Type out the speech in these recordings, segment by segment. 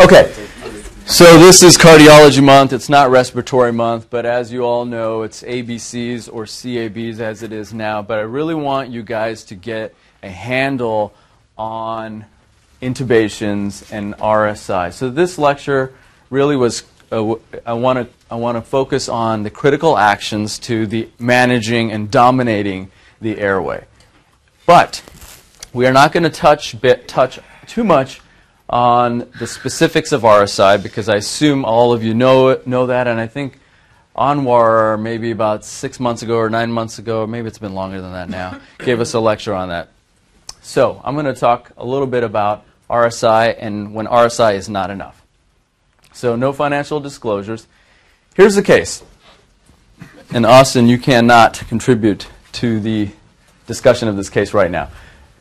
Okay, so this is cardiology month. It's not respiratory month, but as you all know, it's ABCs or CABs as it is now. But I really want you guys to get a handle on intubations and RSI. So this lecture really was uh, I want to I want to focus on the critical actions to the managing and dominating the airway. But we are not going to touch bit, touch too much on the specifics of RSI because I assume all of you know know that, and I think Anwar maybe about six months ago or nine months ago, maybe it's been longer than that now, gave us a lecture on that. So I'm going to talk a little bit about RSI and when RSI is not enough. So no financial disclosures. Here's the case. And Austin, you cannot contribute to the discussion of this case right now.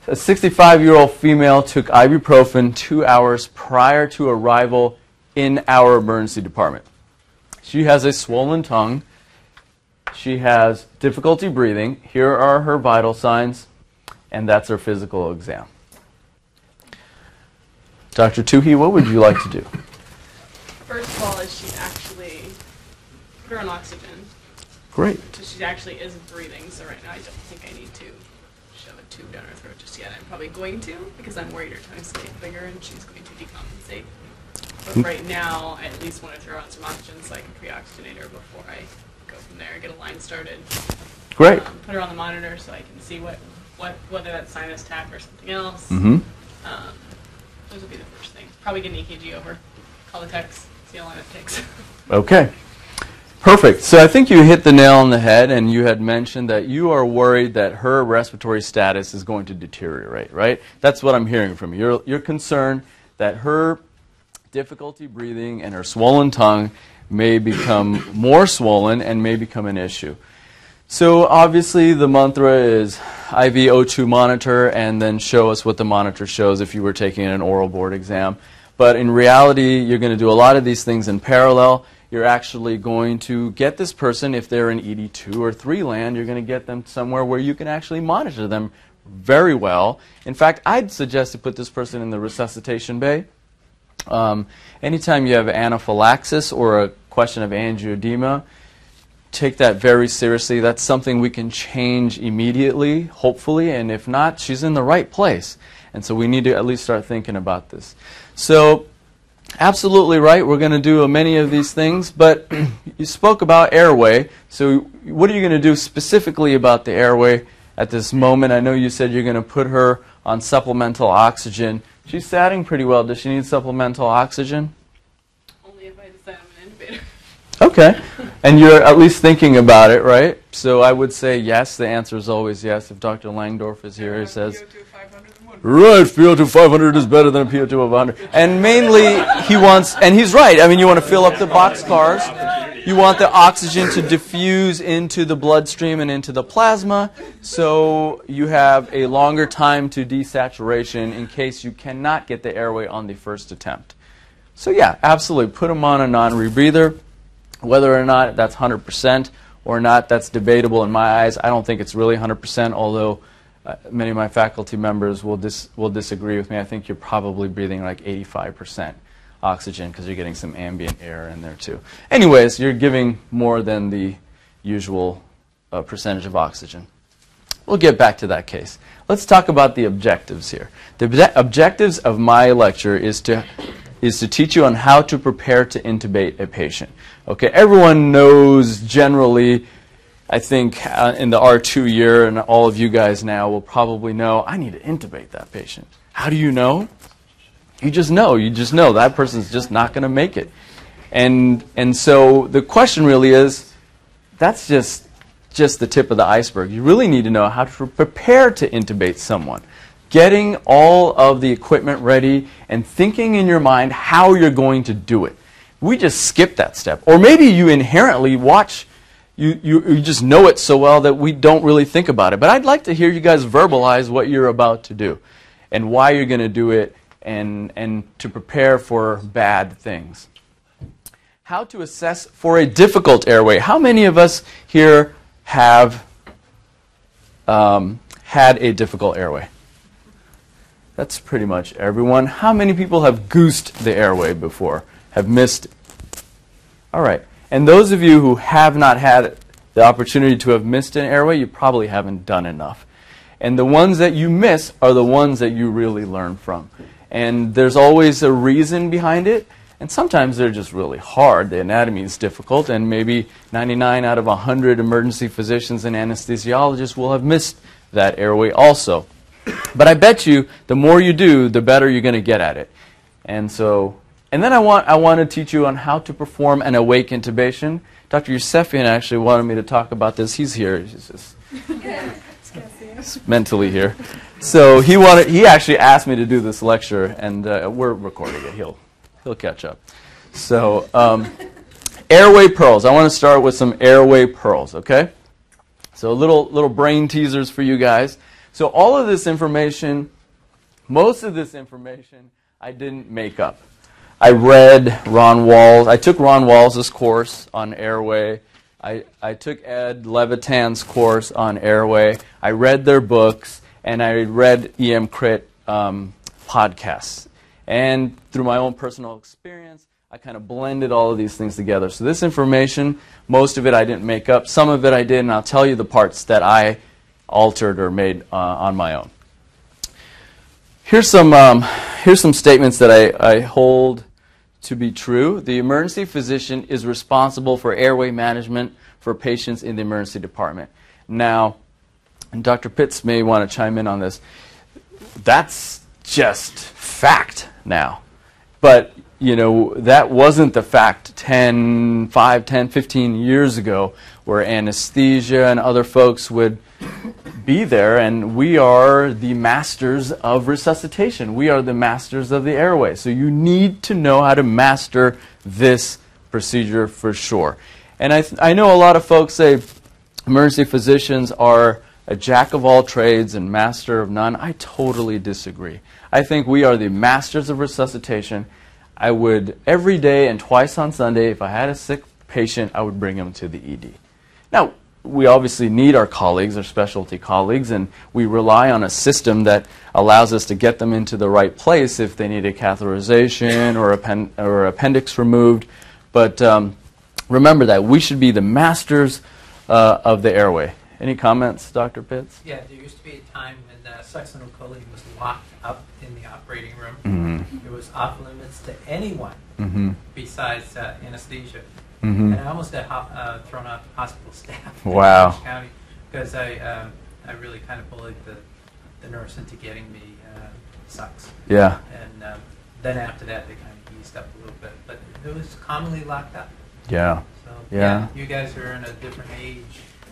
A 65 year old female took ibuprofen two hours prior to arrival in our emergency department. She has a swollen tongue. She has difficulty breathing. Here are her vital signs, and that's her physical exam. Dr. Tuhi, what would you like to do? First of all, is she actually put her on oxygen. Great. So she actually is breathing. So right now, I don't think I need to shove a tube down her throat just yet. I'm probably going to because I'm worried her tongue's getting bigger and she's going to decompensate. But mm. right now, I at least want to throw on some oxygen so I can pre-oxygenate her before I go from there. And get a line started. Great. Um, put her on the monitor so I can see what, what whether that's sinus tach or something else. Mm-hmm. Um, those would be the first thing. Probably get an EKG over. Call the techs see how long it takes. okay. Perfect. So I think you hit the nail on the head, and you had mentioned that you are worried that her respiratory status is going to deteriorate, right? That's what I'm hearing from you. You're, you're concerned that her difficulty breathing and her swollen tongue may become more swollen and may become an issue. So obviously the mantra is IV O2 monitor and then show us what the monitor shows if you were taking an oral board exam. But in reality, you're going to do a lot of these things in parallel. You're actually going to get this person, if they're in ED2 or 3 land, you're going to get them somewhere where you can actually monitor them very well. In fact, I'd suggest to put this person in the resuscitation bay. Um, anytime you have anaphylaxis or a question of angioedema, take that very seriously. That's something we can change immediately, hopefully, and if not, she's in the right place. And so we need to at least start thinking about this. So, absolutely right. We're going to do many of these things, but you spoke about airway. So, what are you going to do specifically about the airway at this moment? I know you said you're going to put her on supplemental oxygen. She's satting pretty well. Does she need supplemental oxygen? Only if I decide I'm an intubator. Okay. and you're at least thinking about it, right? So I would say yes. The answer is always yes. If Dr. Langdorf is here, he says. Right, PO2 500 is better than a PO2 of 100. And mainly, he wants, and he's right. I mean, you want to fill up the box cars. You want the oxygen to diffuse into the bloodstream and into the plasma, so you have a longer time to desaturation in case you cannot get the airway on the first attempt. So, yeah, absolutely. Put them on a non rebreather. Whether or not that's 100% or not, that's debatable in my eyes. I don't think it's really 100%, although uh, many of my faculty members will, dis- will disagree with me. I think you're probably breathing like 85% oxygen because you're getting some ambient air in there too. Anyways, you're giving more than the usual uh, percentage of oxygen. We'll get back to that case. Let's talk about the objectives here. The obje- objectives of my lecture is to is to teach you on how to prepare to intubate a patient. Okay, everyone knows generally I think uh, in the R2 year, and all of you guys now will probably know, I need to intubate that patient. How do you know? You just know. You just know that person's just not going to make it. And, and so the question really is that's just, just the tip of the iceberg. You really need to know how to prepare to intubate someone. Getting all of the equipment ready and thinking in your mind how you're going to do it. We just skip that step. Or maybe you inherently watch you, you, you just know it so well that we don't really think about it. But I'd like to hear you guys verbalize what you're about to do and why you're going to do it and, and to prepare for bad things. How to assess for a difficult airway. How many of us here have um, had a difficult airway? That's pretty much everyone. How many people have goosed the airway before? Have missed? All right. And those of you who have not had the opportunity to have missed an airway, you probably haven't done enough. And the ones that you miss are the ones that you really learn from. And there's always a reason behind it. And sometimes they're just really hard. The anatomy is difficult, and maybe 99 out of 100 emergency physicians and anesthesiologists will have missed that airway also. But I bet you the more you do, the better you're going to get at it. And so, and then I want, I want to teach you on how to perform an awake intubation. Dr. Yusefian actually wanted me to talk about this. He's here. He's just mentally here. So he wanted, he actually asked me to do this lecture, and uh, we're recording it. He'll, he'll catch up. So, um, airway pearls. I want to start with some airway pearls, okay? So, little, little brain teasers for you guys. So, all of this information, most of this information, I didn't make up. I read Ron Walls. I took Ron Walls' course on airway. I, I took Ed Levitan's course on airway. I read their books, and I read EMCrit um, podcasts. And through my own personal experience, I kind of blended all of these things together. So this information, most of it I didn't make up. Some of it I did, and I'll tell you the parts that I altered or made uh, on my own. Here's some, um, here's some statements that I, I hold to be true. The emergency physician is responsible for airway management for patients in the emergency department. Now, and Dr. Pitts may want to chime in on this. That's just fact now. But, you know, that wasn't the fact 10, 5, 10, 15 years ago where anesthesia and other folks would be there, and we are the masters of resuscitation. We are the masters of the airway. So you need to know how to master this procedure for sure. And I, th- I know a lot of folks say emergency physicians are a jack of all trades and master of none. I totally disagree. I think we are the masters of resuscitation. I would, every day and twice on Sunday, if I had a sick patient, I would bring him to the ED. Now, we obviously need our colleagues, our specialty colleagues, and we rely on a system that allows us to get them into the right place if they need a catheterization or, append- or appendix removed. But um, remember that we should be the masters uh, of the airway. Any comments, Dr. Pitts? Yeah, there used to be a time when uh, succinyl choline was locked up in the operating room. Mm-hmm. It was off limits to anyone Mm-hmm. besides uh, anesthesia. Mm-hmm. And I almost got ho- uh, thrown off hospital staff Wow. County because I, um, I really kind of bullied the, the nurse into getting me uh, sucks. Yeah. And um, then after that, they kind of eased up a little bit. But it was commonly locked up. Yeah. So, Yeah. you guys are in a different age.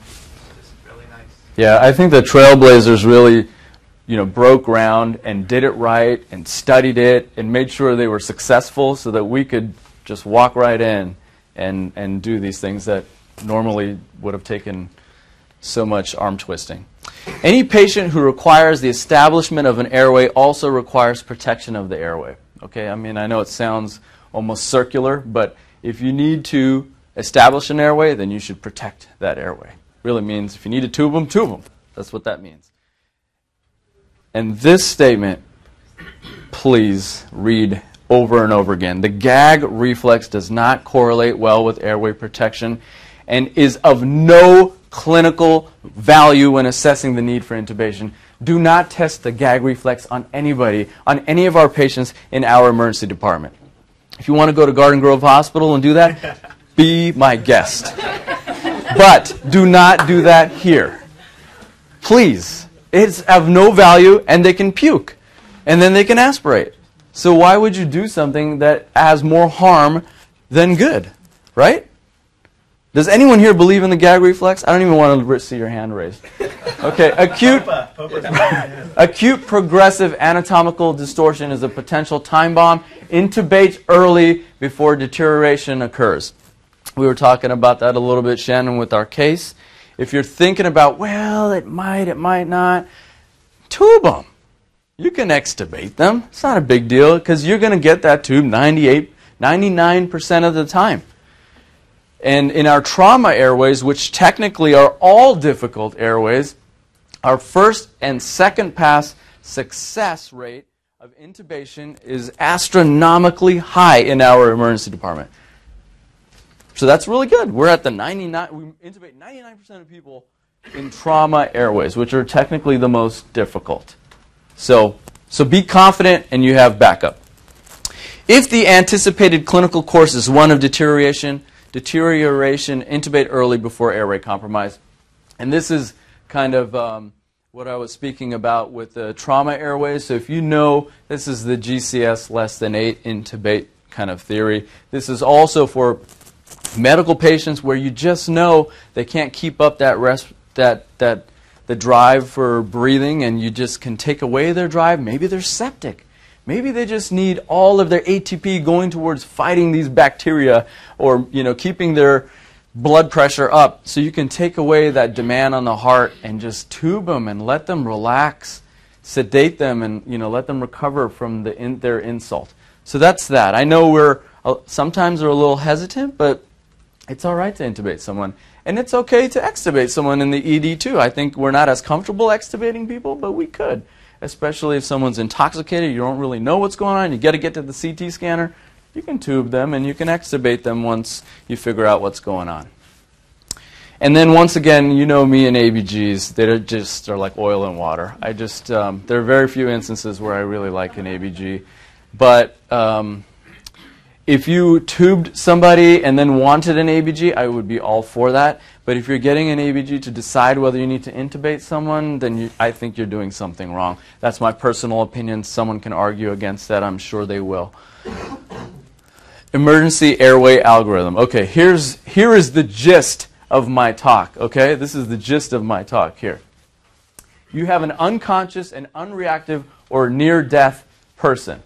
It's just really nice. Yeah, I think the Trailblazers really, you know, broke ground and did it right and studied it and made sure they were successful so that we could just walk right in and, and do these things that normally would have taken so much arm twisting. Any patient who requires the establishment of an airway also requires protection of the airway. Okay, I mean, I know it sounds almost circular, but if you need to establish an airway, then you should protect that airway. Really means if you need to tube them, tube them. That's what that means. And this statement, please read over and over again. The gag reflex does not correlate well with airway protection and is of no clinical value when assessing the need for intubation. Do not test the gag reflex on anybody, on any of our patients in our emergency department. If you want to go to Garden Grove Hospital and do that, be my guest. But do not do that here. Please. It's of no value and they can puke and then they can aspirate. So why would you do something that has more harm than good? Right? Does anyone here believe in the gag reflex? I don't even want to see your hand raised. Okay, acute acute progressive anatomical distortion is a potential time bomb. Intubate early before deterioration occurs. We were talking about that a little bit, Shannon, with our case. If you're thinking about, well, it might, it might not, tube them. You can extubate them. It's not a big deal because you're going to get that tube 98, 99% of the time. And in our trauma airways, which technically are all difficult airways, our first and second pass success rate of intubation is astronomically high in our emergency department. So that's really good. We're at the 99, we intubate 99% of people in trauma airways, which are technically the most difficult. So, so be confident and you have backup. If the anticipated clinical course is one of deterioration, deterioration, intubate early before airway compromise. And this is kind of um, what I was speaking about with the trauma airways. So if you know this is the GCS less than 8 intubate kind of theory, this is also for medical patients where you just know they can't keep up that rest, that that the drive for breathing and you just can take away their drive. Maybe they're septic. Maybe they just need all of their ATP going towards fighting these bacteria or you know keeping their blood pressure up so you can take away that demand on the heart and just tube them and let them relax sedate them and you know let them recover from the in, their insult so that's that i know we're uh, sometimes we're a little hesitant but it's all right to intubate someone and it's okay to extubate someone in the ed too i think we're not as comfortable extubating people but we could especially if someone's intoxicated you don't really know what's going on you got to get to the ct scanner you can tube them and you can extubate them once you figure out what's going on. And then once again, you know me and ABGs, they just are like oil and water. I just um, there are very few instances where I really like an ABG, but um, if you tubed somebody and then wanted an ABG, I would be all for that. But if you're getting an ABG to decide whether you need to intubate someone, then you, I think you're doing something wrong. That's my personal opinion. Someone can argue against that. I'm sure they will emergency airway algorithm. Okay, here's, here is the gist of my talk. Okay, this is the gist of my talk here. You have an unconscious and unreactive or near death person.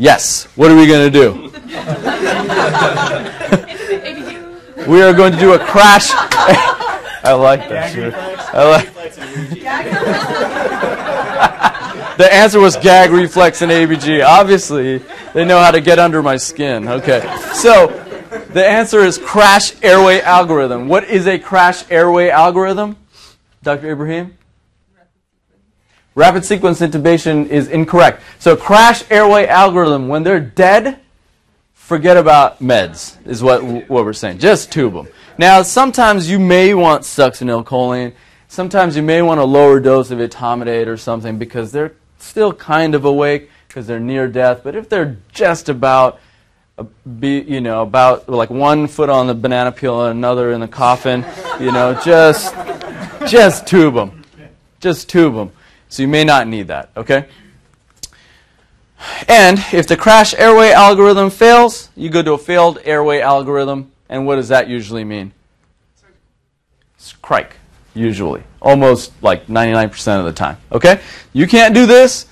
Yes, what are we going to do? we are going to do a crash. I like that. Sure. I like. the answer was gag reflex and ABG. Obviously, they know how to get under my skin. Okay. So, the answer is crash airway algorithm. What is a crash airway algorithm? Dr. Ibrahim? Rapid sequence intubation is incorrect. So, crash airway algorithm, when they're dead, forget about meds, is what, what we're saying. Just tube them. Now, sometimes you may want succinylcholine. Sometimes you may want a lower dose of etomidate or something because they're still kind of awake because they're near death. But if they're just about, uh, be, you know, about like one foot on the banana peel and another in the coffin, you know, just, just tube them. Just tube them. So you may not need that, okay? And if the crash airway algorithm fails, you go to a failed airway algorithm. And what does that usually mean? It's crike usually. Almost like 99% of the time. Okay? You can't do this,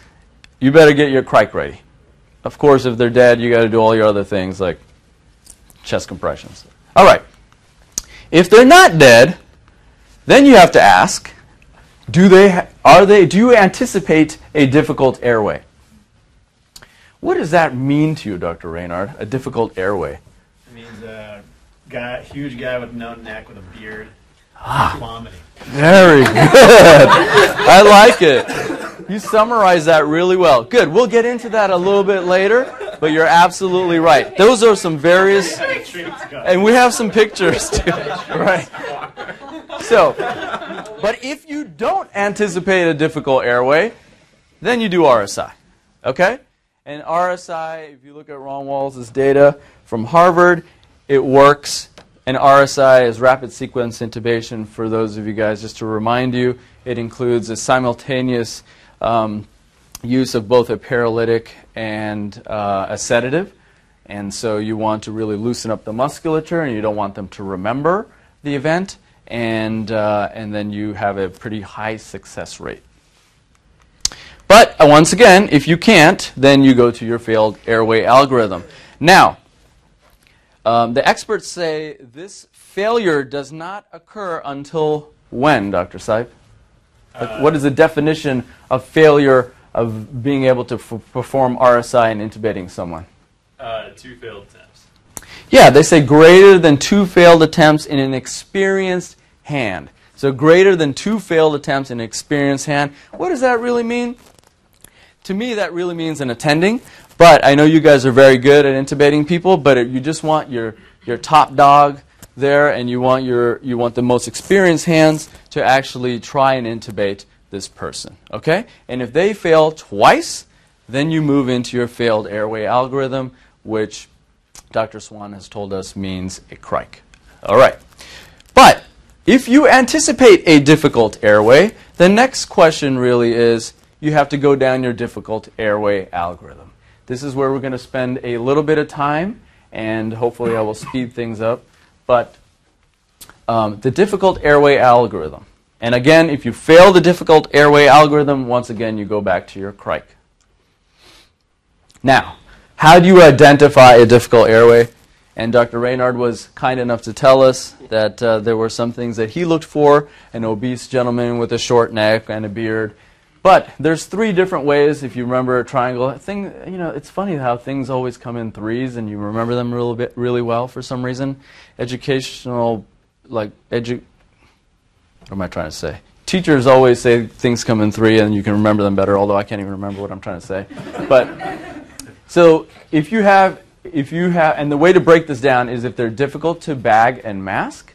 you better get your crike ready. Of course, if they're dead, you got to do all your other things like chest compressions. All right. If they're not dead, then you have to ask, do they are they do you anticipate a difficult airway? What does that mean to you, Dr. Reynard? A difficult airway? It means a guy, huge guy with no neck with a beard Ah, vomiting. Very good. I like it. You summarize that really well. Good. We'll get into that a little bit later, but you're absolutely right. Those are some various, and we have some pictures too. Right. So, but if you don't anticipate a difficult airway, then you do RSI. Okay? And RSI, if you look at Ron Walls' data from Harvard, it works and RSI is rapid sequence intubation. For those of you guys, just to remind you, it includes a simultaneous um, use of both a paralytic and uh, a sedative. And so you want to really loosen up the musculature, and you don't want them to remember the event. And, uh, and then you have a pretty high success rate. But uh, once again, if you can't, then you go to your failed airway algorithm. Now, um, the experts say this failure does not occur until when, Dr. Uh, what is the definition of failure of being able to f- perform RSI and intubating someone? Uh, two failed attempts. Yeah, they say greater than two failed attempts in an experienced hand. So greater than two failed attempts in an experienced hand. What does that really mean? to me, that really means an attending. But I know you guys are very good at intubating people, but you just want your, your top dog there, and you want, your, you want the most experienced hands to actually try and intubate this person. Okay? And if they fail twice, then you move into your failed airway algorithm, which Dr. Swan has told us means a crike. All right. But if you anticipate a difficult airway, the next question really is you have to go down your difficult airway algorithm. This is where we're going to spend a little bit of time, and hopefully I will speed things up. But um, the difficult airway algorithm. And again, if you fail the difficult airway algorithm, once again, you go back to your crike. Now, how do you identify a difficult airway? And Dr. Reynard was kind enough to tell us that uh, there were some things that he looked for an obese gentleman with a short neck and a beard. But there's three different ways, if you remember a triangle. Thing, you know, it's funny how things always come in threes and you remember them really, bit, really well for some reason. Educational, like, edu- what am I trying to say? Teachers always say things come in three and you can remember them better, although I can't even remember what I'm trying to say. But so if you have, if you have, and the way to break this down is if they're difficult to bag and mask,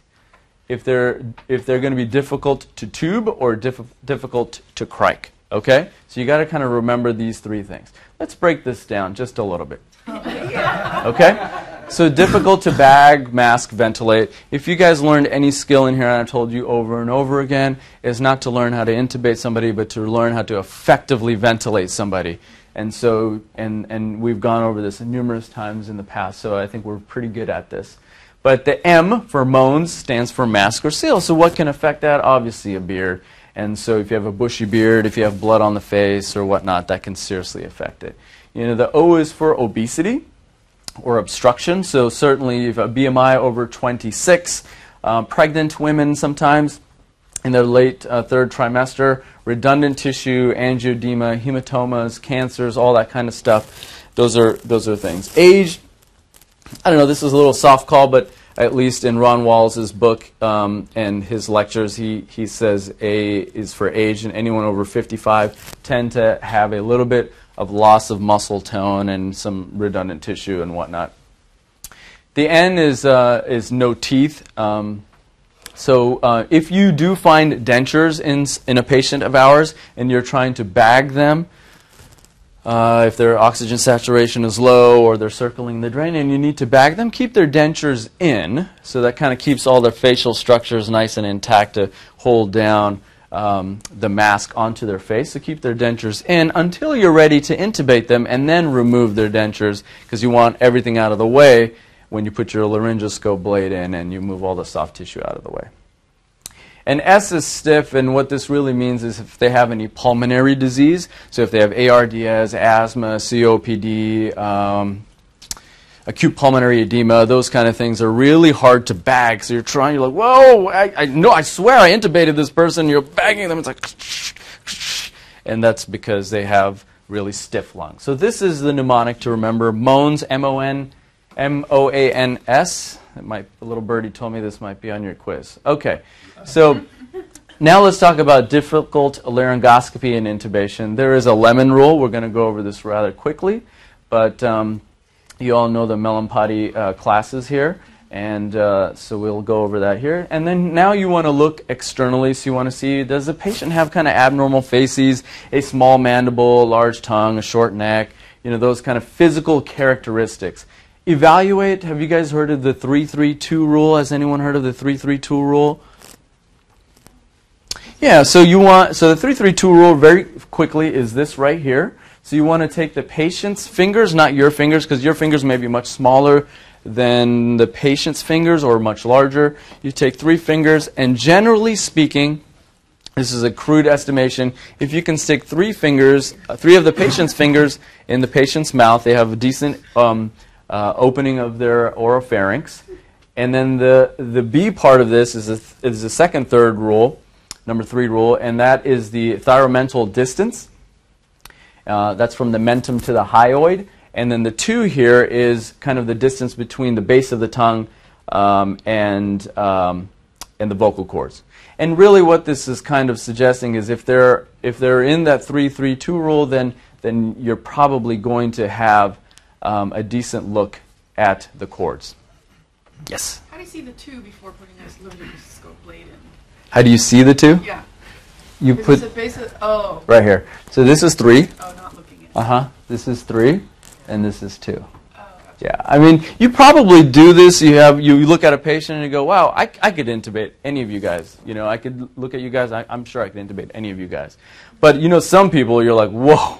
if they're if they're going to be difficult to tube or diff- difficult to crike. Okay, so you got to kind of remember these three things. Let's break this down just a little bit. Okay, so difficult to bag, mask, ventilate. If you guys learned any skill in here, and I've told you over and over again, is not to learn how to intubate somebody, but to learn how to effectively ventilate somebody. And so, and, and we've gone over this numerous times in the past, so I think we're pretty good at this. But the M for moans stands for mask or seal. So what can affect that? Obviously a beard. And so if you have a bushy beard, if you have blood on the face or whatnot, that can seriously affect it. You know, the O is for obesity or obstruction. So certainly if a BMI over 26, uh, pregnant women sometimes in their late uh, third trimester, redundant tissue, angioedema, hematomas, cancers, all that kind of stuff. Those are those are things. Age, I don't know. This is a little soft call, but at least in Ron Walls' book um, and his lectures, he, he says A is for age, and anyone over 55 tend to have a little bit of loss of muscle tone and some redundant tissue and whatnot. The N is, uh, is no teeth. Um, so uh, if you do find dentures in, in a patient of ours and you're trying to bag them, uh, if their oxygen saturation is low or they're circling the drain and you need to bag them, keep their dentures in. So that kind of keeps all their facial structures nice and intact to hold down um, the mask onto their face. So keep their dentures in until you're ready to intubate them and then remove their dentures because you want everything out of the way when you put your laryngoscope blade in and you move all the soft tissue out of the way. And S is stiff, and what this really means is if they have any pulmonary disease, so if they have ARDS, asthma, COPD, um, acute pulmonary edema, those kind of things are really hard to bag. So you're trying, you're like, whoa, I, I know, I swear I intubated this person. You're bagging them. It's like, and that's because they have really stiff lungs. So this is the mnemonic to remember. Moans, M-O-N, M-O-A-N-S. Might, a little birdie told me this might be on your quiz. Okay, so now let's talk about difficult laryngoscopy and intubation. There is a lemon rule. We're going to go over this rather quickly, but um, you all know the Mallampati uh, classes here, and uh, so we'll go over that here. And then now you want to look externally, so you want to see does the patient have kind of abnormal faces, a small mandible, large tongue, a short neck, you know, those kind of physical characteristics evaluate. Have you guys heard of the 332 rule? Has anyone heard of the 332 rule? Yeah, so you want so the 332 rule very quickly is this right here. So you want to take the patient's fingers, not your fingers because your fingers may be much smaller than the patient's fingers or much larger. You take three fingers and generally speaking, this is a crude estimation. If you can stick three fingers, uh, three of the patient's fingers in the patient's mouth, they have a decent um, uh, opening of their oropharynx. And then the, the B part of this is, is the second third rule, number three rule, and that is the thyromental distance. Uh, that's from the mentum to the hyoid. And then the two here is kind of the distance between the base of the tongue um, and, um, and the vocal cords. And really, what this is kind of suggesting is if they're, if they're in that 3 3 2 rule, then then you're probably going to have um, a decent look at the chords. Yes. How do you see the two before putting this laryngoscope blade in? How do you see the two? Yeah. You Is put this a basic? Oh. right here. So this is three. Oh, not looking at. Uh huh. This is three, and this is two. Oh. Yeah, I mean, you probably do this. You have you look at a patient and you go, "Wow, I, I could intubate any of you guys." You know, I could look at you guys. I, I'm sure I could intubate any of you guys. But you know, some people you're like, "Whoa,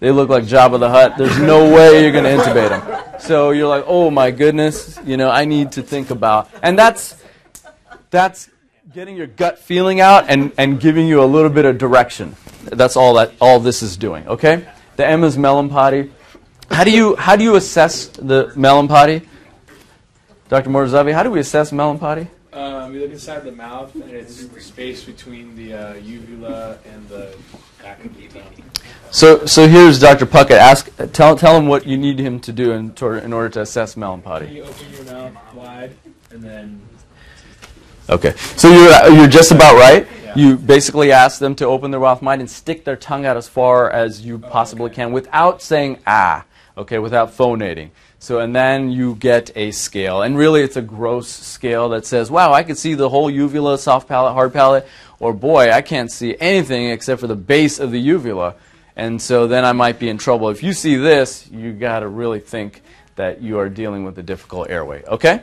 they look like Jabba the Hutt. There's no way you're going to intubate them." So you're like, "Oh my goodness," you know, I need to think about, and that's that's getting your gut feeling out and, and giving you a little bit of direction. That's all that all this is doing. Okay, the is Mallampati. How do you how do you assess the Mallampati? Dr. Morzavi, how do we assess Mallampati? Um, you look inside the mouth, and it's the space between the uh, uvula and the back of the tongue. So so here's Dr. Puckett. Ask tell tell him what you need him to do in, tor- in order to assess Mallampati. You open your mouth wide, and then Okay, so you're you're just about right. Yeah. You basically ask them to open their mouth wide and stick their tongue out as far as you possibly okay. can without saying ah. Okay, without phonating. So and then you get a scale, and really it's a gross scale that says, "Wow, I can see the whole uvula, soft palate, hard palate," or "Boy, I can't see anything except for the base of the uvula." And so then I might be in trouble. If you see this, you got to really think that you are dealing with a difficult airway. Okay?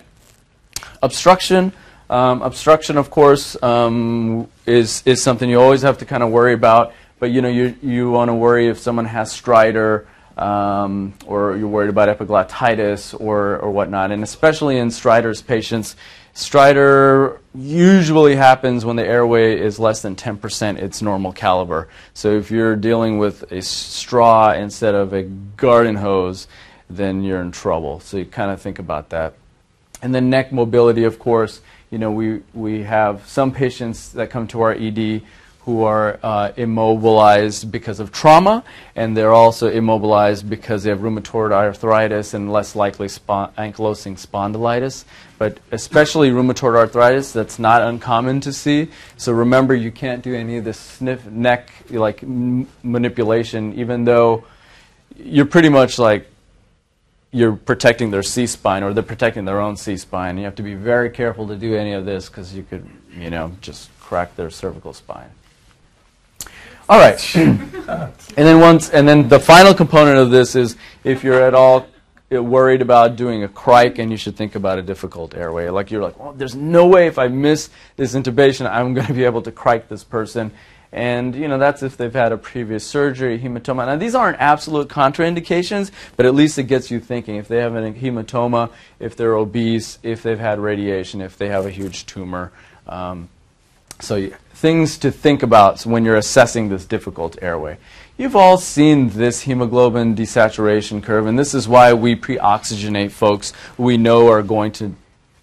Obstruction. Um, obstruction, of course, um, is is something you always have to kind of worry about. But you know, you you want to worry if someone has stridor, um, or you're worried about epiglottitis or or whatnot. And especially in stridor's patients, stridor usually happens when the airway is less than 10% its normal caliber. So if you're dealing with a straw instead of a garden hose, then you're in trouble. So you kind of think about that. And then neck mobility, of course. You know, we, we have some patients that come to our ED who are uh, immobilized because of trauma, and they're also immobilized because they have rheumatoid arthritis and less likely spo- ankylosing spondylitis. But especially rheumatoid arthritis, that's not uncommon to see. So remember, you can't do any of this sniff neck like m- manipulation, even though you're pretty much like you're protecting their C spine or they're protecting their own C spine. You have to be very careful to do any of this because you could, you know, just crack their cervical spine. All right. and then once, and then the final component of this is if you're at all worried about doing a crike and you should think about a difficult airway. Like you're like, well, there's no way if I miss this intubation, I'm going to be able to crike this person. And you know that's if they've had a previous surgery, hematoma. Now these aren't absolute contraindications, but at least it gets you thinking. If they have a hematoma, if they're obese, if they've had radiation, if they have a huge tumor. Um, so things to think about when you're assessing this difficult airway. You've all seen this hemoglobin desaturation curve, and this is why we pre-oxygenate folks we know are going to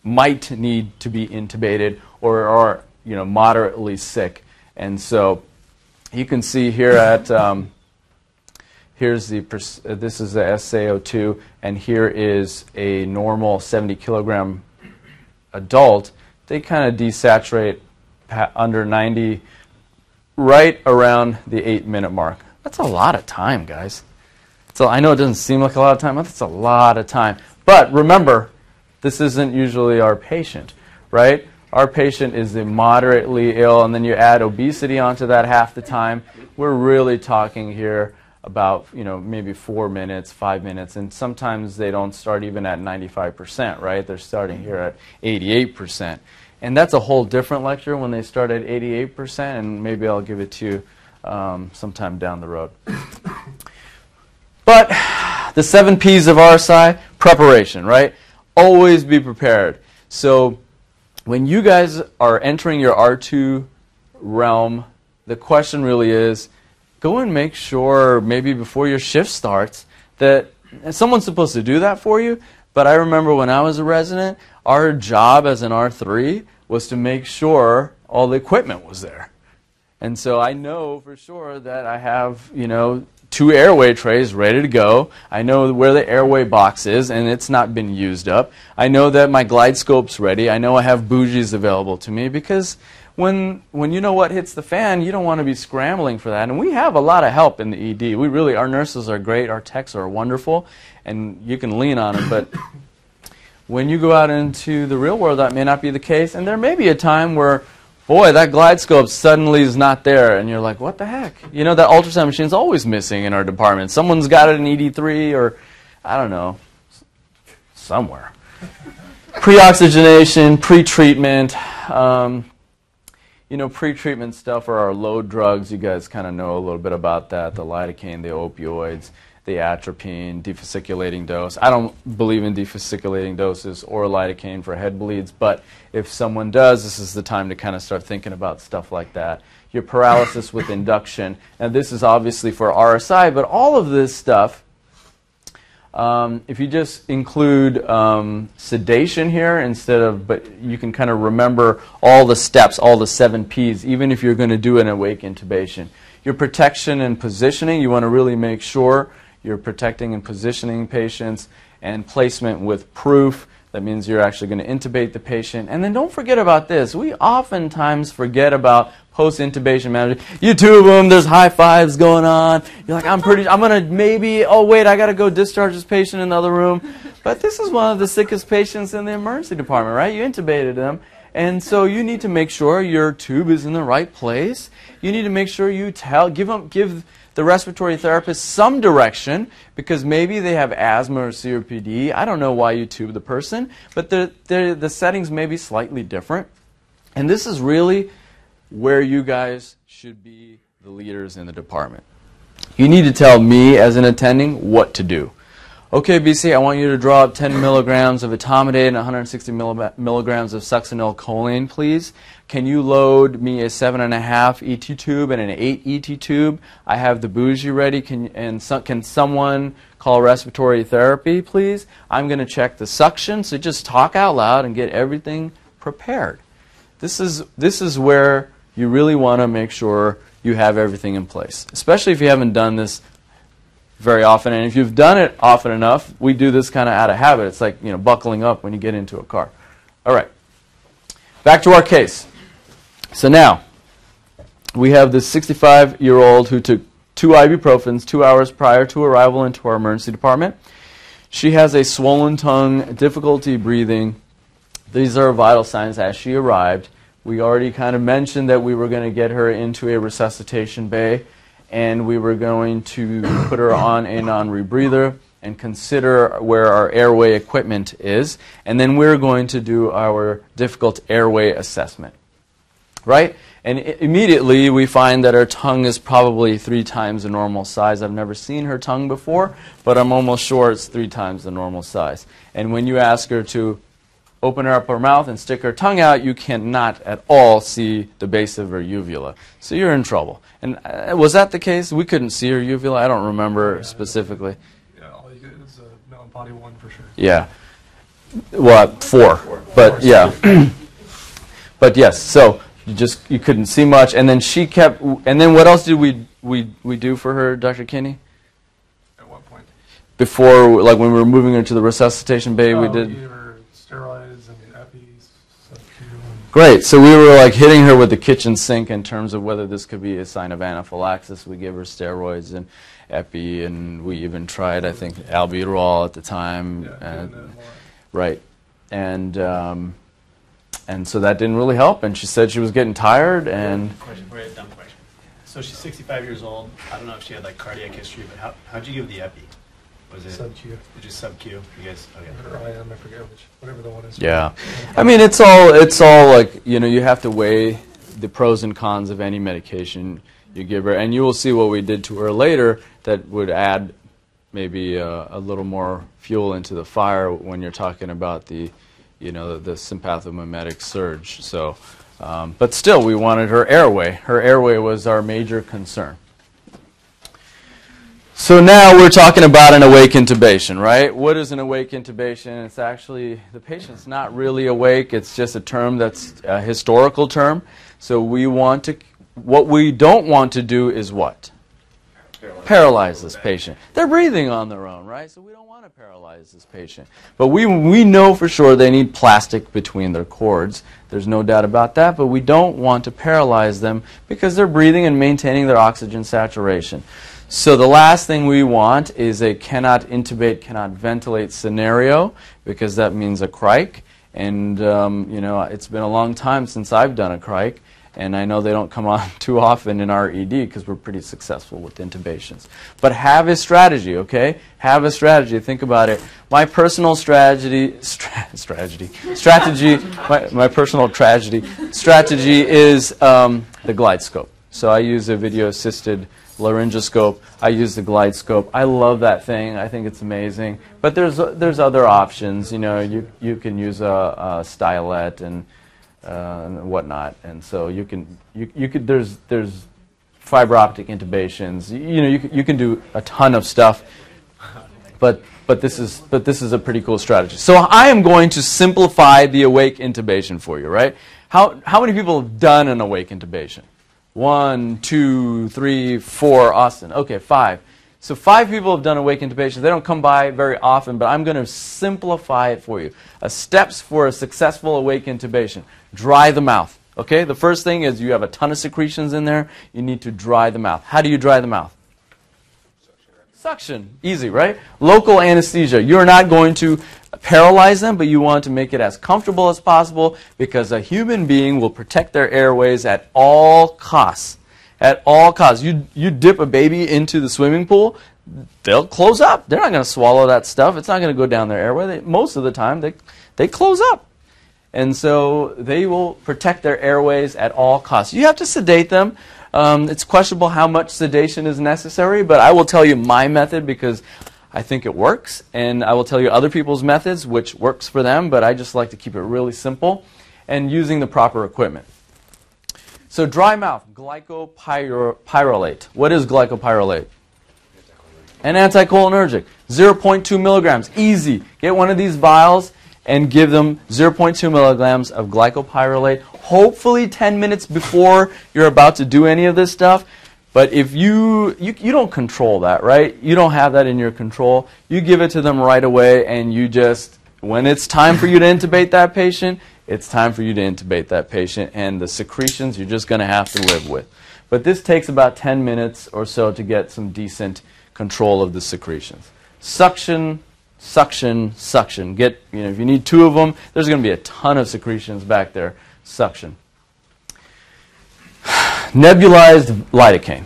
might need to be intubated or are you know moderately sick. And so you can see here at um, here's the this is the SaO2, and here is a normal 70 kilogram adult. They kind of desaturate under 90 right around the eight minute mark. That's a lot of time, guys. So I know it doesn't seem like a lot of time, but that's a lot of time. But remember, this isn't usually our patient, right? Our patient is moderately ill, and then you add obesity onto that half the time. We're really talking here about you know maybe four minutes, five minutes, and sometimes they don't start even at 95%, right? They're starting here at 88%. And that's a whole different lecture when they start at 88%, and maybe I'll give it to you um, sometime down the road. But the seven P's of RSI, preparation, right? Always be prepared. So when you guys are entering your R2 realm, the question really is go and make sure, maybe before your shift starts, that someone's supposed to do that for you. But I remember when I was a resident, our job as an R3 was to make sure all the equipment was there. And so I know for sure that I have, you know, two airway trays ready to go. I know where the airway box is and it's not been used up. I know that my GlideScope's ready. I know I have bougies available to me because when when you know what hits the fan, you don't want to be scrambling for that. And we have a lot of help in the ED. We really, our nurses are great, our techs are wonderful, and you can lean on them. But when you go out into the real world, that may not be the case. And there may be a time where, boy, that GlideScope suddenly is not there, and you're like, what the heck? You know, that ultrasound machine is always missing in our department. Someone's got it in ED3, or I don't know, somewhere. Pre-oxygenation, pre-treatment. Um, you know, pre-treatment stuff are our low drugs. You guys kind of know a little bit about that. The lidocaine, the opioids, the atropine, defasciculating dose. I don't believe in defasciculating doses or lidocaine for head bleeds, but if someone does, this is the time to kind of start thinking about stuff like that. Your paralysis with induction. And this is obviously for RSI, but all of this stuff um, if you just include um, sedation here instead of, but you can kind of remember all the steps, all the seven P's, even if you're going to do an awake intubation. Your protection and positioning, you want to really make sure you're protecting and positioning patients, and placement with proof. That means you're actually going to intubate the patient. And then don't forget about this. We oftentimes forget about post intubation management. You tube them, there's high fives going on. You're like, I'm pretty, I'm to maybe, oh, wait, I got to go discharge this patient in the other room. But this is one of the sickest patients in the emergency department, right? You intubated them. And so you need to make sure your tube is in the right place. You need to make sure you tell, give them, give the respiratory therapist some direction because maybe they have asthma or COPD. I don't know why you tube the person, but the, the, the settings may be slightly different. And this is really where you guys should be the leaders in the department. You need to tell me as an attending what to do. Okay, BC, I want you to draw up 10 milligrams of etomidate and 160 milli- milligrams of succinylcholine, please. Can you load me a 7.5 ET tube and an 8 ET tube? I have the bougie ready. Can, and so, can someone call respiratory therapy, please? I'm going to check the suction, so just talk out loud and get everything prepared. This is, this is where you really want to make sure you have everything in place, especially if you haven't done this very often. And if you've done it often enough, we do this kind of out of habit. It's like, you know, buckling up when you get into a car. All right. Back to our case. So now, we have this 65 year old who took two ibuprofens two hours prior to arrival into our emergency department. She has a swollen tongue, difficulty breathing. These are vital signs as she arrived. We already kind of mentioned that we were going to get her into a resuscitation bay and we were going to put her on a non rebreather and consider where our airway equipment is. And then we're going to do our difficult airway assessment. Right? And immediately we find that her tongue is probably three times the normal size. I've never seen her tongue before, but I'm almost sure it's three times the normal size. And when you ask her to open her up her mouth and stick her tongue out, you cannot at all see the base of her uvula. So you're in trouble. And uh, was that the case? We couldn't see her uvula. I don't remember specifically. Yeah, all you get is a Mallampati one for sure. Yeah. Well, four. four. But yeah. but yes. So you just you couldn't see much, and then she kept. And then what else did we we we do for her, Dr. Kinney? At what point? Before, like when we were moving her to the resuscitation bay, we Oh, did. gave her steroids and epis, sub-Q, and Great. So we were like hitting her with the kitchen sink in terms of whether this could be a sign of anaphylaxis. We gave her steroids and epi, and we even tried, I think, albuterol at the time. yeah, and- doing right. And um, and so that didn't really help. And she said she was getting tired. And Question for you, dumb question. So she's 65 years old. I don't know if she had like cardiac history, but how how'd you give the epi? Was it Sub-Q. just sub Q? You guys okay? Or IM, I forget which, whatever the one is. yeah, I mean, it's all it's all like you know you have to weigh the pros and cons of any medication you give her, and you will see what we did to her later that would add maybe uh, a little more fuel into the fire when you're talking about the, you know, the, the sympathomimetic surge. So, um, but still, we wanted her airway. Her airway was our major concern. So now we're talking about an awake intubation, right? What is an awake intubation? It's actually the patient's not really awake. It's just a term that's a historical term. So we want to. What we don't want to do is what? paralyze this patient. They're breathing on their own, right? So we don't want to paralyze this patient. But we, we know for sure they need plastic between their cords. There's no doubt about that, but we don't want to paralyze them because they're breathing and maintaining their oxygen saturation. So the last thing we want is a cannot intubate, cannot ventilate scenario because that means a crike. And, um, you know, it's been a long time since I've done a crike. And I know they don't come on too often in our ED because we're pretty successful with intubations. But have a strategy, okay? Have a strategy. Think about it. My personal strategy, stra- strategy, strategy, my, my personal tragedy, strategy is um, the GlideScope. So I use a video assisted laryngoscope. I use the GlideScope. I love that thing. I think it's amazing. But there's, there's other options. You know, you, you can use a, a stylet and uh, and whatnot. And so you can you, you could there's there's fiber optic intubations. You, you know you can, you can do a ton of stuff, but but this is but this is a pretty cool strategy. So I am going to simplify the awake intubation for you. Right? How how many people have done an awake intubation? One, two, three, four. Austin. Okay, five. So five people have done awake intubation. They don't come by very often, but I'm going to simplify it for you. Steps for a successful awake intubation. Dry the mouth. Okay? The first thing is you have a ton of secretions in there. You need to dry the mouth. How do you dry the mouth? Suction. Easy, right? Local anesthesia. You're not going to paralyze them, but you want to make it as comfortable as possible because a human being will protect their airways at all costs at all costs. You, you dip a baby into the swimming pool, they'll close up. They're not going to swallow that stuff. It's not going to go down their airway. They, most of the time, they, they close up. And so they will protect their airways at all costs. You have to sedate them. Um, it's questionable how much sedation is necessary, but I will tell you my method because I think it works. And I will tell you other people's methods, which works for them, but I just like to keep it really simple and using the proper equipment. So dry mouth, glycopyrrolate. What is glycopyrrolate? An anticholinergic, 0.2 milligrams. Easy. Get one of these vials and give them 0.2 milligrams of glycopyrrolate, hopefully 10 minutes before you're about to do any of this stuff. But if you, you, you don't control that, right? You don't have that in your control. You give it to them right away and you just, when it's time for you to intubate that patient, it's time for you to intubate that patient, and the secretions you're just going to have to live with. But this takes about 10 minutes or so to get some decent control of the secretions. Suction, suction, suction. Get, you know, if you need two of them, there's going to be a ton of secretions back there. Suction. Nebulized lidocaine.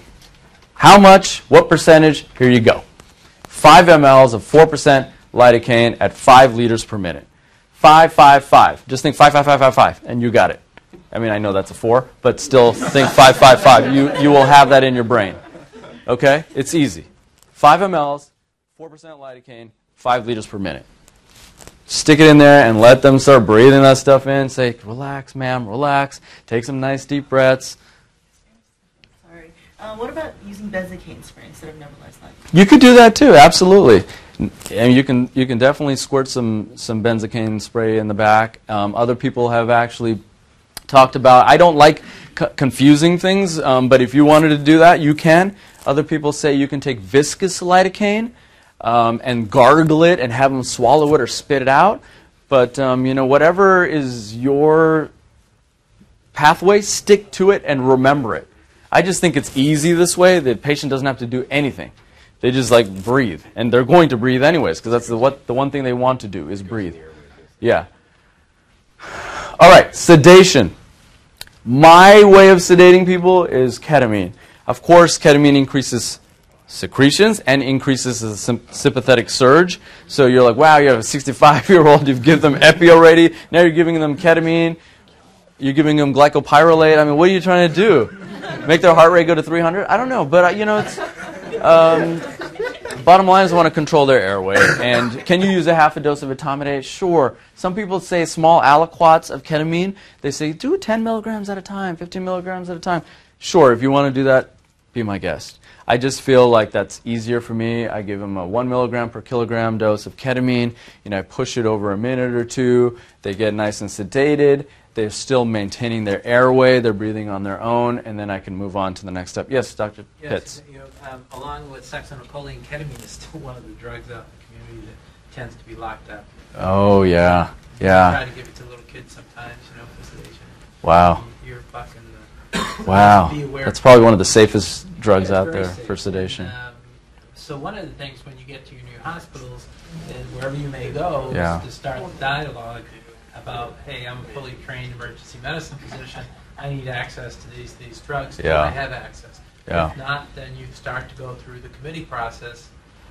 How much? What percentage? Here you go. 5 mLs of 4% lidocaine at 5 liters per minute. Five, five, five. Just think five, five, five, five, five, and you got it. I mean, I know that's a four, but still think five, five, five. You, you will have that in your brain. Okay? It's easy. Five mLs, 4% lidocaine, five liters per minute. Stick it in there and let them start breathing that stuff in. Say, relax, ma'am, relax. Take some nice deep breaths. Uh, what about using benzocaine spray instead of nebulized? You could do that too, absolutely. And you can you can definitely squirt some some benzocaine spray in the back. Um, other people have actually talked about. I don't like confusing things, um, but if you wanted to do that, you can. Other people say you can take viscous lidocaine um, and gargle it and have them swallow it or spit it out. But um, you know whatever is your pathway, stick to it and remember it. I just think it's easy this way. The patient doesn't have to do anything. They just like breathe, and they're going to breathe anyways because that's the what the one thing they want to do is breathe. Yeah. All right, sedation. My way of sedating people is ketamine. Of course, ketamine increases secretions and increases the sympathetic surge. So you're like, wow, you have a 65 year old, you've given them epi already, now you're giving them ketamine, you're giving them glycopyrrolate. I mean, what are you trying to do? Make their heart rate go to 300? I don't know, but uh, you know, it's. Um, bottom line is I want to control their airway. And can you use a half a dose of etomidate? Sure. Some people say small aliquots of ketamine. They say do 10 milligrams at a time, 15 milligrams at a time. Sure, if you want to do that, be my guest. I just feel like that's easier for me. I give them a one milligram per kilogram dose of ketamine. You know, I push it over a minute or two. They get nice and sedated. They're still maintaining their airway. They're breathing on their own, and then I can move on to the next step. Yes, Dr. Pitts. Yes, you know, um, along with succinylcholine, ketamine is still one of the drugs out in the community that tends to be locked up. Oh yeah, Yeah. Try to give it to little kids sometimes, you know, for sedation. Wow, You're fucking the. wow. That's probably one of the safest drugs Yeah, out there safe. for sedation. And, um, so one of the things when you get to your new hospitals and wherever you may go Yeah. is to start the dialogue about, hey, I'm a fully trained emergency medicine physician. I need access to these these drugs. Do Yeah. I have access? Yeah. If not, then you start to go through the committee process,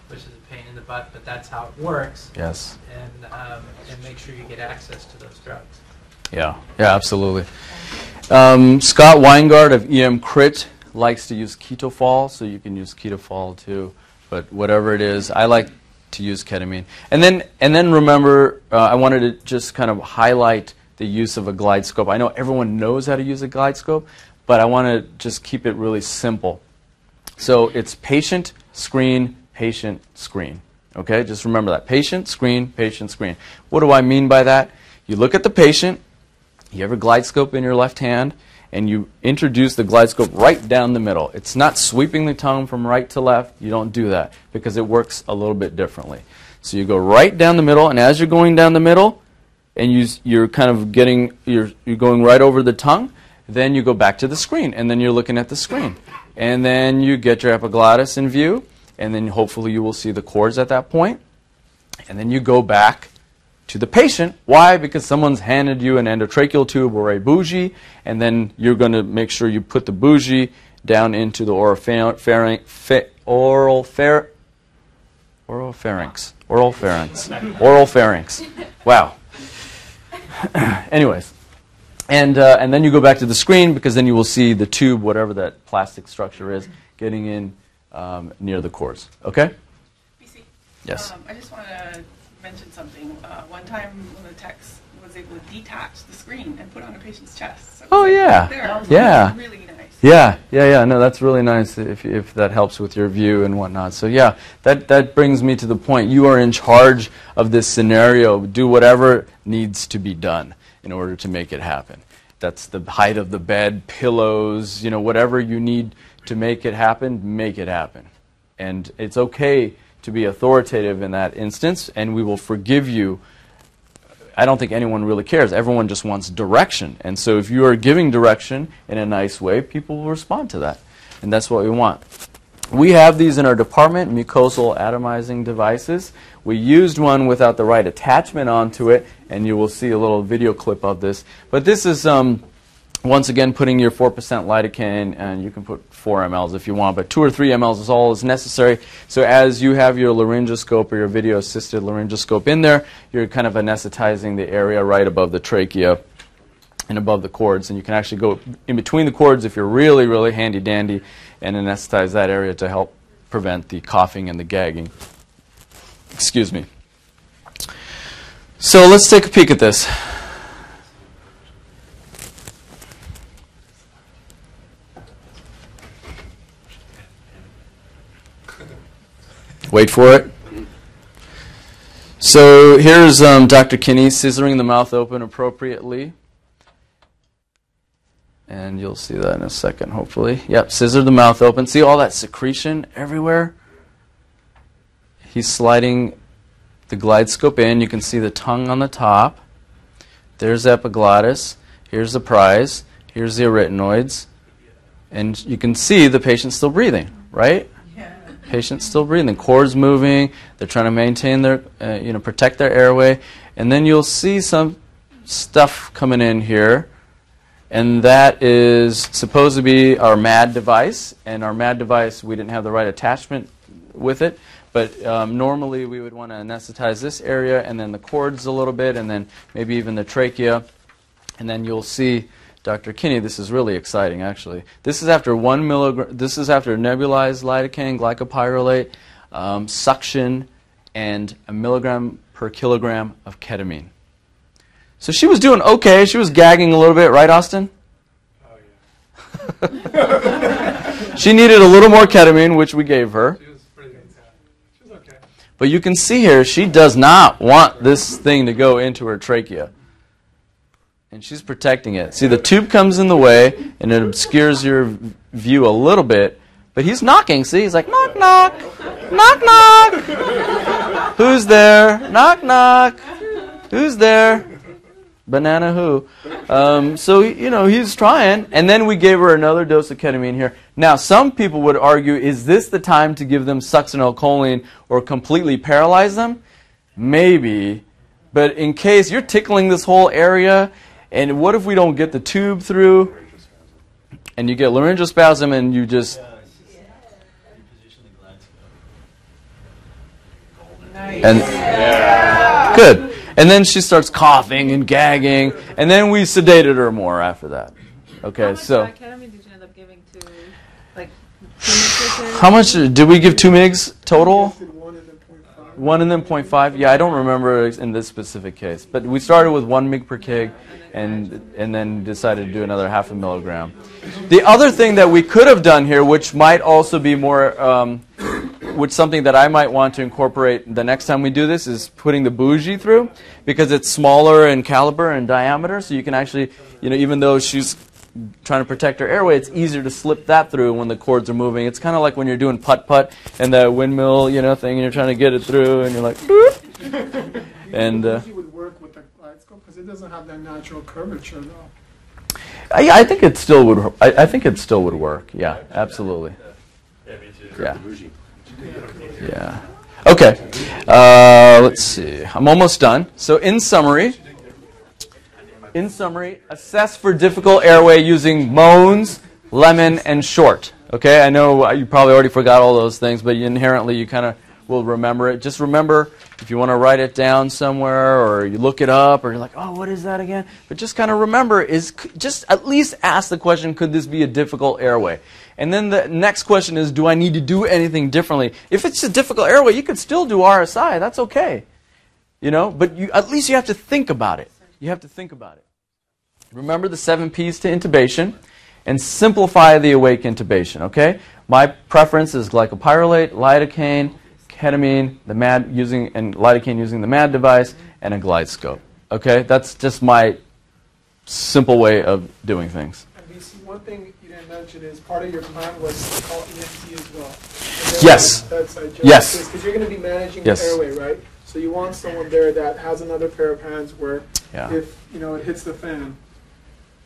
which is a pain in the butt, but that's how it works. Yes. And um, and make sure you get access to those drugs. Yeah, yeah, absolutely. Um, Scott Weingart of EMCrit likes to use ketofol, so you can use ketofol too. But whatever it is, I like to use ketamine. And then, and then remember, uh, I wanted to just kind of highlight the use of a GlideScope. I know everyone knows how to use a GlideScope, but I want to just keep it really simple. So it's patient, screen, patient, screen. Okay, just remember that. Patient, screen, patient, screen. What do I mean by that? You look at the patient, you have a GlideScope in your left hand, and you introduce the GlideScope right down the middle. It's not sweeping the tongue from right to left. You don't do that because it works a little bit differently. So you go right down the middle, and as you're going down the middle, and you, you're kind of getting, you're, you're going right over the tongue, then you go back to the screen, and then you're looking at the screen. And then you get your epiglottis in view, and then hopefully you will see the cords at that point. And then you go back to the patient. Why? Because someone's handed you an endotracheal tube or a bougie, and then you're going to make sure you put the bougie down into the oropharynx, oral pharynx, oral pharynx, oral pharynx, oral pharynx. Wow. Anyways, and uh, and then you go back to the screen because then you will see the tube, whatever that plastic structure is, getting in um, near the cords. Okay. BC. Yes. Um, I just want to mention something. Uh, one time, one of the techs was able to detach the screen and put on a patient's chest. So Oh, like yeah. right there. It Yeah. Really nice. Yeah, yeah, yeah. No, that's really nice if, if that helps with your view and whatnot. So, yeah, that, that brings me to the point. You are in charge of this scenario. Do whatever needs to be done in order to make it happen. That's the height of the bed, pillows, you know, whatever you need to make it happen, make it happen. And it's okay to be authoritative in that instance, and we will forgive you I don't think anyone really cares. Everyone just wants direction. And so if you are giving direction in a nice way, people will respond to that. And that's what we want. We have these in our department, mucosal atomizing devices. We used one without the right attachment onto it, and you will see a little video clip of this. But this is, um, once again, putting your 4% lidocaine, and you can put 4 mLs if you want, but 2 or 3 mLs is all is necessary. So as you have your laryngoscope or your video assisted laryngoscope in there, you're kind of anesthetizing the area right above the trachea and above the cords. And you can actually go in between the cords if you're really, really handy dandy and anesthetize that area to help prevent the coughing and the gagging. Excuse me. So let's take a peek at this. Wait for it. So here's um, Dr. Kinney scissoring the mouth open appropriately. And you'll see that in a second, hopefully. Yep, scissor the mouth open. See all that secretion everywhere? He's sliding the GlideScope in. You can see the tongue on the top. There's epiglottis. Here's the prize. Here's the arytenoids. And you can see the patient's still breathing, right? Patient's still breathing. The Cords moving. They're trying to maintain their, uh, you know, protect their airway. And then you'll see some stuff coming in here. And that is supposed to be our MAD device. And our MAD device, we didn't have the right attachment with it. But um, normally we would want to anesthetize this area and then the cords a little bit and then maybe even the trachea. And then you'll see, Dr. Kinney, this is really exciting actually. This is after one milligram, this is after nebulized lidocaine glycopyrrolate, um, suction, and a milligram per kilogram of ketamine. So she was doing okay. She was gagging a little bit, right, Austin? Oh, yeah. she needed a little more ketamine, which we gave her. She was pretty good. She was okay. But you can see here, she does not want this thing to go into her trachea. And she's protecting it. See, the tube comes in the way, and it obscures your view a little bit. But he's knocking. See, he's like, knock, knock, knock, knock. Who's there? Knock, knock. Who's there? Banana who? Um, so, you know, he's trying. And then we gave her another dose of ketamine here. Now, some people would argue is this the time to give them succinylcholine or completely paralyze them? Maybe. But in case you're tickling this whole area, and what if we don't get the tube through? And you get laryngospasm and you just. And, Good. And then she starts coughing and gagging, and then we sedated her more after that. Okay, so. did you end up giving to, like. How much did we give two MIGs total? One and then 0.5. Yeah, I don't remember in this specific case, but we started with one mig per kg, and and then decided to do another half a milligram. The other thing that we could have done here, which might also be more, um, which something that I might want to incorporate the next time we do this, is putting the bougie through, because it's smaller in caliber and diameter, so you can actually, you know, even though she's trying to protect her airway, it's easier to slip that through when the cords are moving. It's kind of like when you're doing putt putt and the windmill, you know, thing, and you're trying to get it through, and you're like, boop. and uh, Usually would work with the GlideScope because it doesn't have that natural curvature though. I, I think it still would. I, I think it still would work. Yeah, absolutely. Yeah. Yeah. Okay. Uh, let's see. I'm almost done. So, in summary, in summary, assess for difficult airway using moans, lemon, and short. Okay, I know you probably already forgot all those things, but inherently you kind of will remember it. Just remember if you want to write it down somewhere or you look it up or you're like, oh, what is that again? But just kind of remember is just at least ask the question, could this be a difficult airway? And then the next question is, do I need to do anything differently? If it's a difficult airway, you could still do RSI. That's okay. You know, but you, at least you have to think about it. You have to think about it. Remember the seven P's to intubation and simplify the awake intubation, okay? My preference is glycopyrrolate, lidocaine, ketamine, the MAD using and lidocaine using the MAD device and a GlideScope. Okay? That's just my simple way of doing things. And BC, one thing you didn't mention is part of your plan was to call ENT as well. Yes. That's Yes. Because you're going to be managing Yes. the airway, right? So you want someone there that has another pair of hands where Yeah. if you know it hits the fan,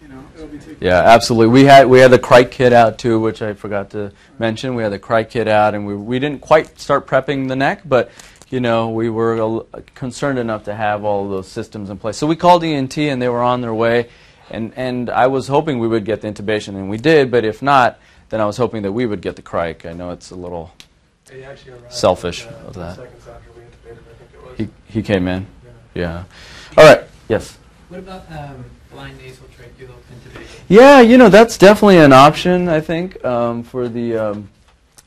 you know it'll be taken. Yeah, absolutely. We had we had the cric kit out too, which I forgot to mention. We had the cric kit out, and we we didn't quite start prepping the neck, but you know we were a l- concerned enough to have all of those systems in place. So we called ENT, and they were on their way. And and I was hoping we would get the intubation, and we did. But if not, then I was hoping that we would get the cric. I know it's a little He actually arrived Selfish like, uh, of that. Seconds after we intubated, I think it was. he he came in. Yeah. All right. Yes. What about um, blind nasal tracheal intubation? Yeah, you know that's definitely an option. I think um, for the um,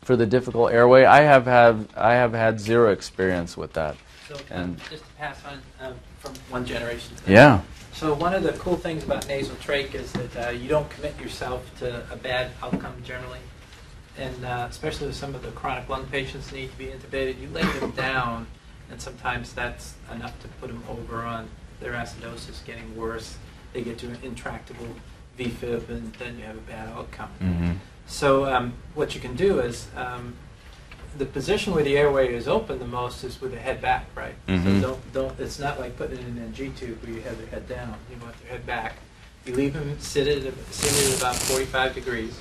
for the difficult airway. I have had I have had zero experience with that. So um, And- just to pass on um, from one generation to the Yeah. So one of the cool things about nasal trach is that uh, you don't commit yourself to a bad outcome generally, and uh, especially with some of the chronic lung patients need to be intubated, you lay them down, and sometimes that's enough to put them over on their acidosis getting worse. They get to an intractable VFib, and then you have a bad outcome. hmm So um, what you can do is um, the position where the airway is open the most is with the head back, right? Mhm. So don't don't. It's not like putting in an NG tube where you have their head down. You want their head back. You leave them seated at, seated at about 45 degrees,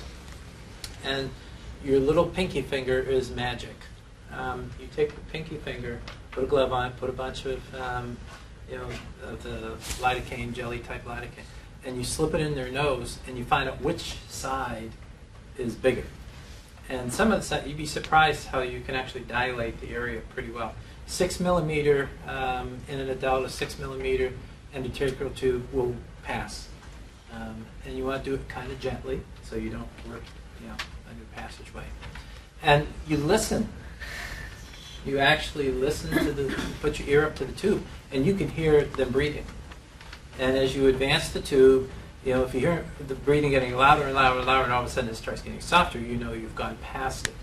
and your little pinky finger is magic. Um, you take the pinky finger, put a glove on it, put a bunch of um, you know the lidocaine jelly type lidocaine, and you slip it in their nose, and you find out which side is bigger. And some of the side, you'd be surprised how you can actually dilate the area pretty well. Six millimeter um, in an adult, a six millimeter endotracheal tube will pass. Um, and you want to do it kind of gently so you don't rip, you know, a new passageway. And you listen. You actually listen to the, put your ear up to the tube, and you can hear them breathing. And as you advance the tube, You know, if you hear the breathing getting louder and louder and louder, and all of a sudden it starts getting softer, you know you've gone past it.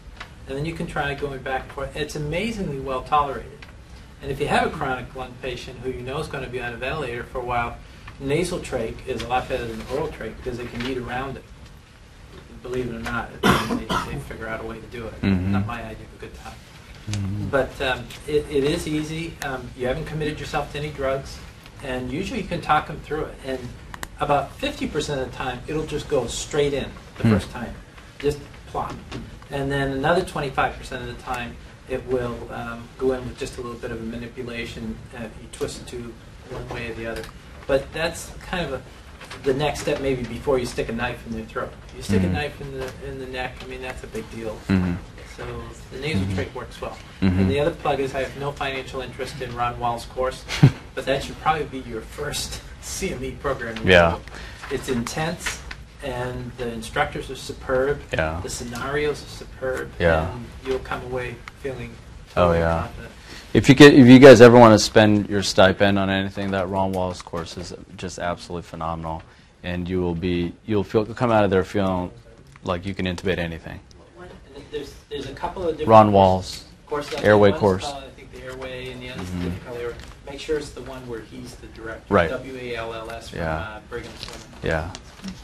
And then you can try going back and forth. It's amazingly well tolerated. And if you have a chronic lung patient who you know is going to be on a ventilator for a while, nasal trach is a lot better than oral trach because they can eat around it. Believe it or not, they, they figure out a way to do it. Mhm. Not my idea of a good time. But um, it, it is easy. Um, you haven't committed yourself to any drugs, and usually you can talk them through it. And about 50% of the time, it'll just go straight in the Hmm. first time, just plop. And then another 25% of the time, it will um, go in with just a little bit of a manipulation. Uh, you twist it to one way or the other. But that's kind of a, the next step, maybe before you stick a knife in their throat. You stick a Mhm. knife in the in the neck. I mean, that's a big deal. So the nasal Mhm. trach works well. Mhm. And the other plug is I have no financial interest in Ron Wall's course, but that should probably be your first CME program. Yeah. It's intense, and the instructors are superb. Yeah. The scenarios are superb. Yeah. And you'll come away feeling Oh, yeah. confident. If you get, if you guys ever want to spend your stipend on anything, that Ron Wall's course is just absolutely phenomenal, and you will be, you'll feel, come out of there feeling like you can intubate anything. And there's, there's a couple of different Ron Walls, courses out airway course. called, I think the airway, and the other's the different color. Make sure it's the one where he's the director. Right. W A L L S from Yeah. uh, Brigham Women. Yeah,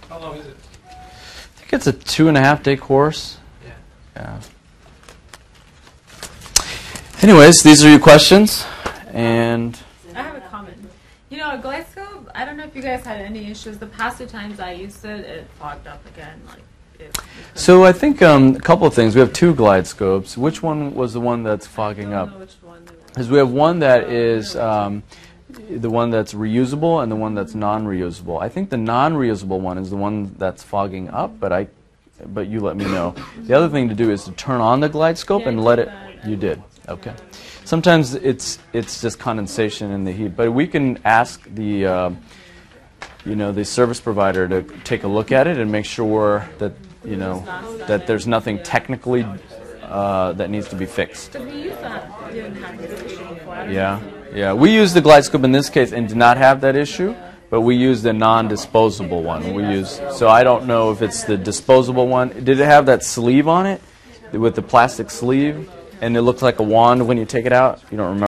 How long is it? I think it's a two and a half day course. Yeah. Yeah. Anyways, these are your questions, and I have a comment. You know, a Glasgow, I don't know if you guys had any issues. The past two times I used it, it fogged up again. Like, it, so I think um, a couple of things. We have two GlideScopes. Which one was the one that's fogging up? don't know which one they were. Because we have one that is um, the one that's reusable and the one that's non-reusable. I think the non-reusable one is the one that's fogging up, but I, but you let me know. The other thing to do is to turn on the GlideScope Yeah, and let it. that. You did. Okay. Sometimes it's it's just condensation in the heat, but we can ask the. Uh, you know the service provider to take a look at it and make sure that you know that there's nothing technically uh, that needs to be fixed. Because we used that, didn't have this issue before. I don't Yeah, yeah. We used the GlideScope in this case and did not have that issue, but we used the non-disposable one. We use so I don't know if it's the disposable one. Did it have that sleeve on it with the plastic sleeve? And it looked like a wand when you take it out. You don't remember.